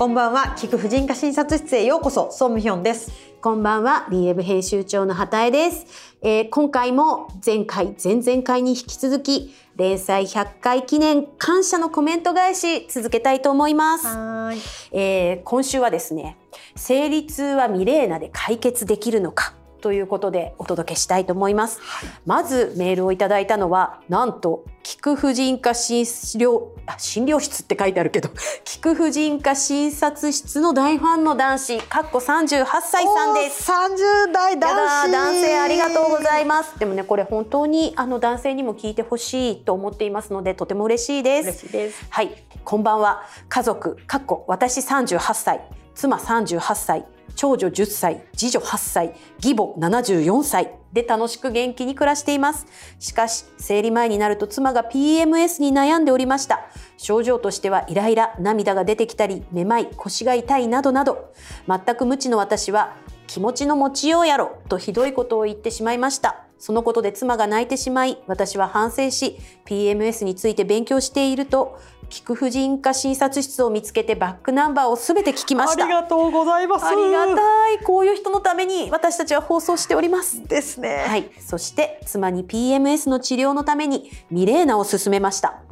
こんばんは。菊婦人科診察室へようこそ。ソンミヒョンです。こんばんは。d ブ編集長の畑江です、えー、今回も前回前々回に引き続き連載100回記念感謝のコメント返し続けたいと思います。はい、えー、今週はですね生理痛はミレーナで解決できるのかということでお届けしたいと思います。はい、まずメールをいただいたのはなんと菊婦人科診療診療室って書いてあるけど 菊婦人科診察室の大ファンの男子かっこ38歳さんです。30代男子。男性ありがとうございます。でもねこれ本当にあの男性にも聞いてほしいと思っていますのでとても嬉しいです。嬉しいです。はい。こんばんは。家族かっこ私38歳。妻38歳長女10歳、次女8歳、義母74歳で楽しく元気に暮らしています。しかし、生理前になると妻が PMS に悩んでおりました。症状としてはイライラ、涙が出てきたり、めまい、腰が痛いなどなど、全く無知の私は気持ちの持ちようやろとひどいことを言ってしまいました。そのことで妻が泣いてしまい、私は反省し、PMS について勉強していると、菊婦人科診察室を見つけてバックナンバーをすべて聞きました。ありがとうございます。ありがたい。こういう人のために私たちは放送しております。ですね。はい。そして妻に PMS の治療のためにミレーナを勧めました。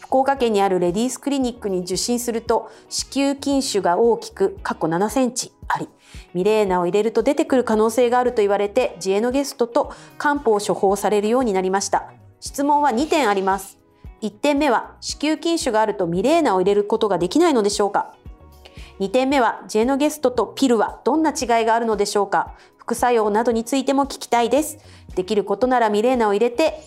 福岡県にあるレディースクリニックに受診すると子宮筋腫が大きく過去7センチありミレーナを入れると出てくる可能性があると言われてジエノゲストと漢方を処方されるようになりました質問は2点あります1点目は子宮筋腫があるとミレーナを入れることができないのでしょうか？2点目はジェノゲストとピルはどんな違いがあるのでしょうか？副作用などについても聞きたいです。できることならミレーナを入れて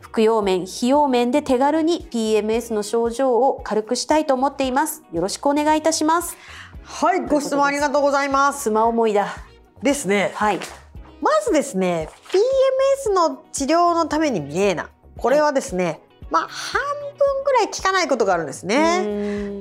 服用面費用面で手軽に PMS の症状を軽くしたいと思っています。よろしくお願いいたします。はいご質問ありがとうございます。スマ思いだ。ですね。はい。まずですね PMS の治療のためにミレーナ。これはですね、はいまあ半分ぐらい効かないことがあるんですね。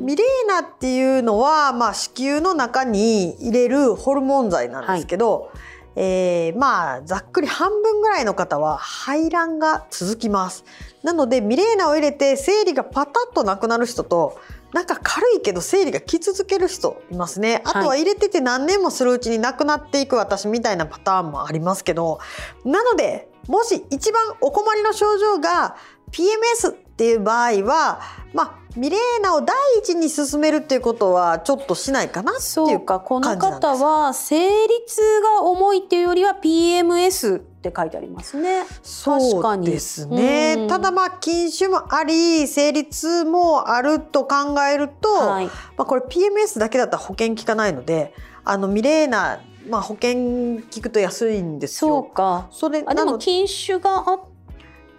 ミレーナっていうのは、まあ、子宮の中に入れるホルモン剤なんですけど、はい、えー、まあざっくり半分ぐらいの方は排卵が続きます。なのでミレーナを入れて生理がパタッとなくなる人となんか軽いけど生理が来続ける人いますね。あとは入れてて何年もするうちになくなっていく私みたいなパターンもありますけどなのでもし一番お困りの症状が PMS っていう場合は、まあ、ミレーナを第一に進めるっていうことはちょっとしないかなっていうかこの方は生理痛が重いっていうよりは PMS って書いてありますね。そうですね。うん、ただまあ筋腫もあり生理痛もあると考えると、はい、まあこれ PMS だけだったら保険効かないのであのミレーナまあ保険聞くと安いんですよ。そうか。それあでも筋腫があっ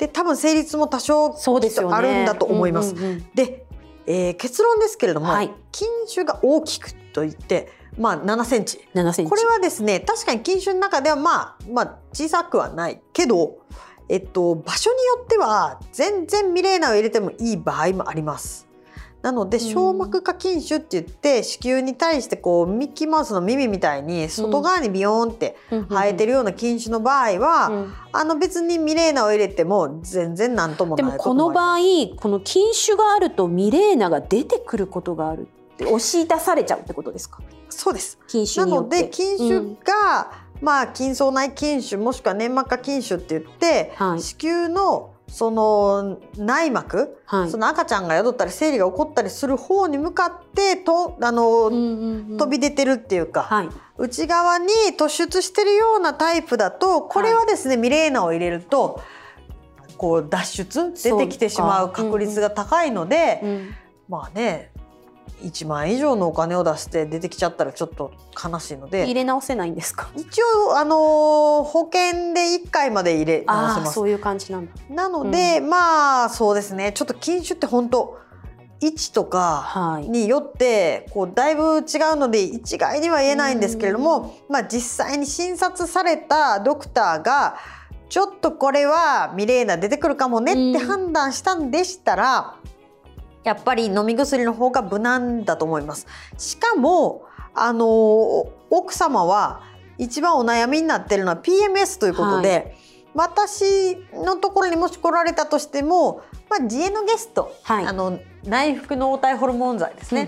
で多分成立も多少あるんだと思います。で、ねうんうん、えー、結論ですけれども、はい、筋腫が大きくといってまあ7センチ。7センチ。これはですね確かに筋腫の中ではまあまあ小さくはないけど。えっと、場所によっては全然ミレーナを入れてもいい場合もあります。なので小膜下筋腫って言って子宮に対してこうミッキーマウスの耳みたいに外側にビヨーンって生えてるような筋腫の場合は、あの別にミレーナを入れても全然何ともないでもこの場合この筋腫があるとミレーナが出てくることがあるって押し出されちゃうってことですか？そうです。筋腫なので筋腫が、うん、まあ筋層内筋腫もしくは粘膜下筋腫って言って、はい、子宮のその内膜、はい、その赤ちゃんが宿ったり生理が起こったりする方に向かってとあの、うんうんうん、飛び出てるっていうか、はい、内側に突出してるようなタイプだとこれはですね、はい、ミレーナを入れるとこう脱出？出てきてしまう確率が高いので、うんうん、まあね1万円以上のお金を出して出てきちゃったらちょっと悲しいので。入れ直せないんですか？一応あの保険で1回まで入れ直せます。そういう感じなんだ。なので、うん、まあそうですね。ちょっと禁酒って本当位置とかによってこうだいぶ違うので一概には言えないんですけれども、まあ、実際に診察されたドクターがちょっとこれはミレーナ出てくるかもねって判断したんでしたら、やっぱり飲み薬の方が無難だと思います。しかもあの奥様は一番お悩みになってるのは PMS ということで、はい、私のところにもし来られたとしても、まあ、ジエノゲスト、はい。あの内服の黄体ホルモン剤ですね、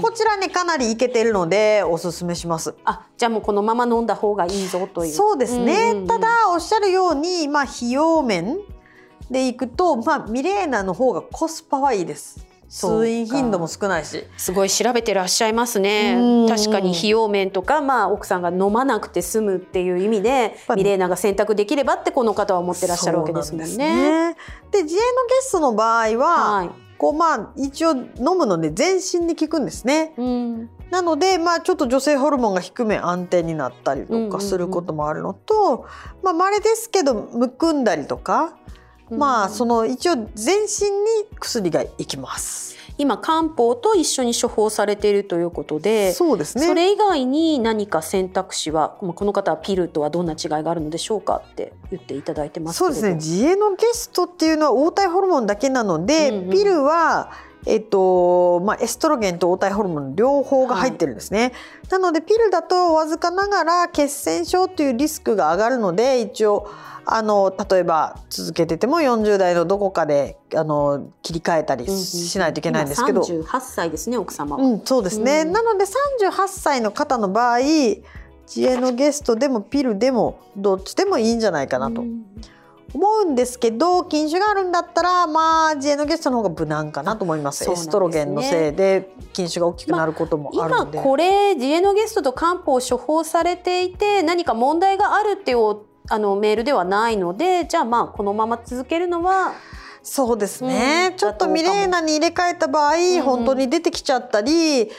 こちらねかなりいけてるのでおすすめします。あじゃあもうこのまま飲んだ方がいいぞという。そうですね、んんん。ただおっしゃるように、まあ、費用面でいくと、まあ、ミレーナの方がコスパはいいです通院頻度も少ないし。すごい調べてらっしゃいますね。うん。確かに費用面とか、まあ、奥さんが飲まなくて済むっていう意味でぱミレーナが選択できればってこの方は思ってらっしゃるわけですもんね。で自営のゲストの場合は、はい。こうまあ一応飲むので全身に効くんですね。うん。なのでまあちょっと女性ホルモンが低め安定になったりとかすることもあるのと、まあ稀ですけどむくんだりとか、まあその一応全身に薬がいきます。今漢方と一緒に処方されているということでそうですね。それ以外に何か選択肢はまあこの方はピルとはどんな違いがあるのでしょうかって言っていただいてますけれどそうですね自営のゲストっていうのは黄体ホルモンだけなので、うんうんピルはえっとまあ、エストロゲンと黄体ホルモン両方が入ってるんですね、なのでピルだとわずかながら血栓症というリスクが上がるので一応あの例えば続けてても40代のどこかであの切り替えたりしないといけないんですけど、今38歳ですね奥様は。うん、そうですね、うん。なので38歳の方の場合自営のゲストでもピルでもどっちでもいいんじゃないかなと。うん思うんですけど禁酒があるんだったらまあ自営のゲストの方が無難かなと思います。ね。エストロゲンのせいで禁酒が大きくなることもある今ので、これジエノゲストと漢方を処方されていて何か問題があるっていうおあのメールではないのでじゃあまあこのまま続けるのはそうですね、うんちょっとミレーナに入れ替えた場合、ん。本当に出てきちゃったり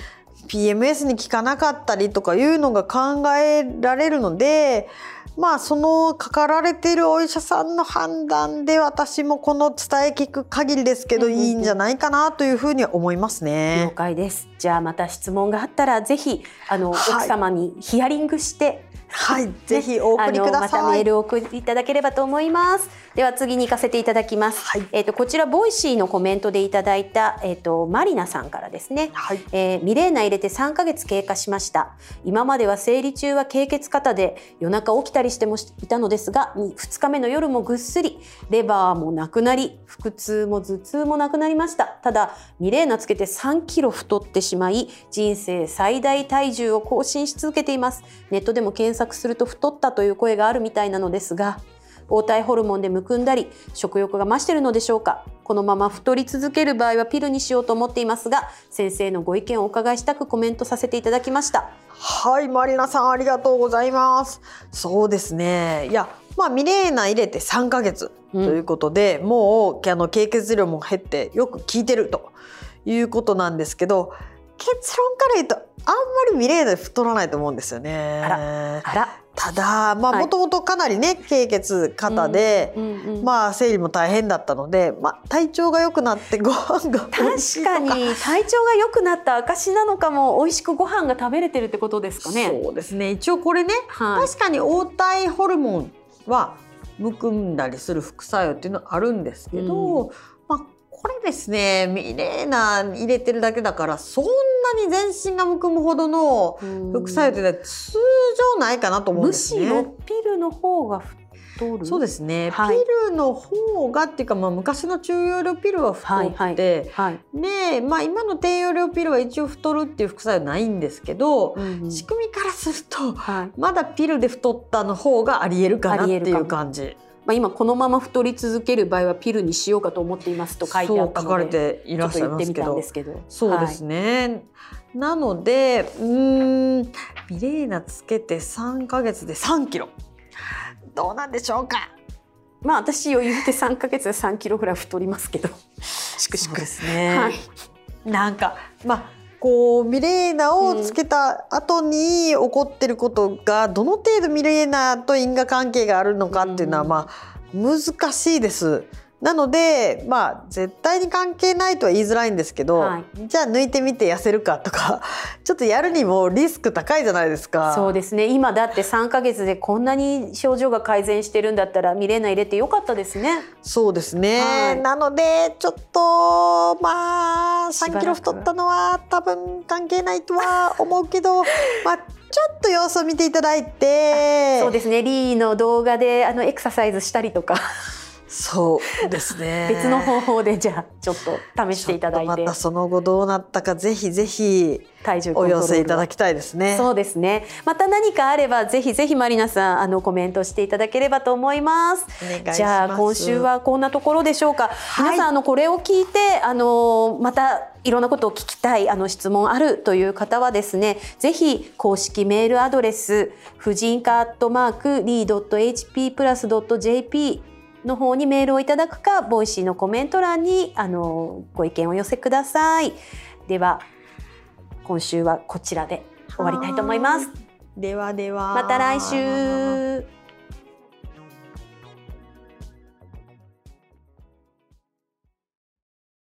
PMS に効かなかったりとかいうのが考えられるのでまあそのかかられているお医者さんの判断で私もこの伝え聞く限りですけど、いいんじゃないかなというふうには思います了ね。解です。じゃあまた質問があったらぜひあの、はい奥様にヒアリングしてはい、ぜひお送りくだあのまたさい。メールを送っていただければと思います。では次に行かせていただきます。はいえっ、とこちら Voicy のコメントでいただいたえっ、とマリナさんからですね。はい、えーミレーナ入れて3ヶ月経過しました今までは生理中は経血過多で夜中起きたりしてもいたのですが2日目の夜もぐっすりレバーもなくなり腹痛も頭痛もなくなりましたただミレーナつけて3キロ太ってしまい人生最大体重を更新し続けていますネットでも検索すると太ったという声があるみたいなのですが黄体ホルモンでむくんだり食欲が増しているのでしょうか？このまま太り続ける場合はピルにしようと思っていますが先生のご意見をお伺いしたくコメントさせていただきましたはい、マリナさんありがとうございます。そうですね。いや、まあミレーナ入れて3ヶ月ということで、もうあの経血量も減ってよく効いてるということなんですけど、結論から言うとあんまりミレーナで太らないと思うんですよね。あらただまあはい。もともとかなりね経血過多で、うんうんうんまあ生理も大変だったので、まあ体調が良くなってご飯が確かに体調が良くなった証なのかも美味しくご飯が食べれてるってことですかね。そうですね。一応これね、はい。確かに黄体ホルモンはむくんだりする副作用っていうのはあるんですけど、まあこれですねミレーナ入れてるだけだからそんなに全身がむくむほどの副作用って通常ないかなと思うんむですね。しろピルの方が太る？そうですね、はい。ピルの方がっていうか、まあ、昔の中容量ピルは太って、はい、で、まあ、今の低用量ピルは一応太るっていう副作用ないんですけど、うんうん。仕組みからするとはい。まだピルで太ったの方がありえるかなっていう感じ。まあ、今このまま太り続ける場合はピルにしようかと思っていますと書いてあったそう書かれのでちょっと言ってみたんですけど。そうですね、なのでうーんミレーナつけて3ヶ月で3キロ。どうなんでしょうか？まあ私余裕で3ヶ月で3キロぐらい太りますけど。しくしくですね、はい。なんかまあこうミレーナをつけた後に起こってることがどの程度ミレーナと因果関係があるのかっていうのはうんまあ難しいです。なのでまあ絶対に関係ないとは言いづらいんですけど、はい。じゃあ抜いてみて痩せるかとか ちょっとやるにもリスク高いじゃないですか。そうですね。今だって3ヶ月でこんなに症状が改善してるんだったらミレーナ入れてよかったですね。そうですね、はい。なのでちょっとまあ3しばらくキロ太ったのは多分関係ないとは思うけど まあちょっと様子を見ていただいて。そうですね。リーの動画であのエクササイズしたりとかそうですね。別の方法でじゃあちょっと試していただいて。またその後どうなったかぜひぜひお体重コントロール。寄せいただきたいですね。そうですね。また何かあればぜひぜひマリナさんあのコメントしていただければと思います。お願いします。じゃあ今週はこんなところでしょうか、皆さんあのこれを聞いてあのまたいろんなことを聞きたいあの質問あるという方はですねぜひ公式メールアドレス婦人科アットマークリー .hp プラス .jp の方にメールをいただくか Voicy のコメント欄にあのご意見をお寄せください。では今週はこちらで終わりたいと思います。ではでは。また来週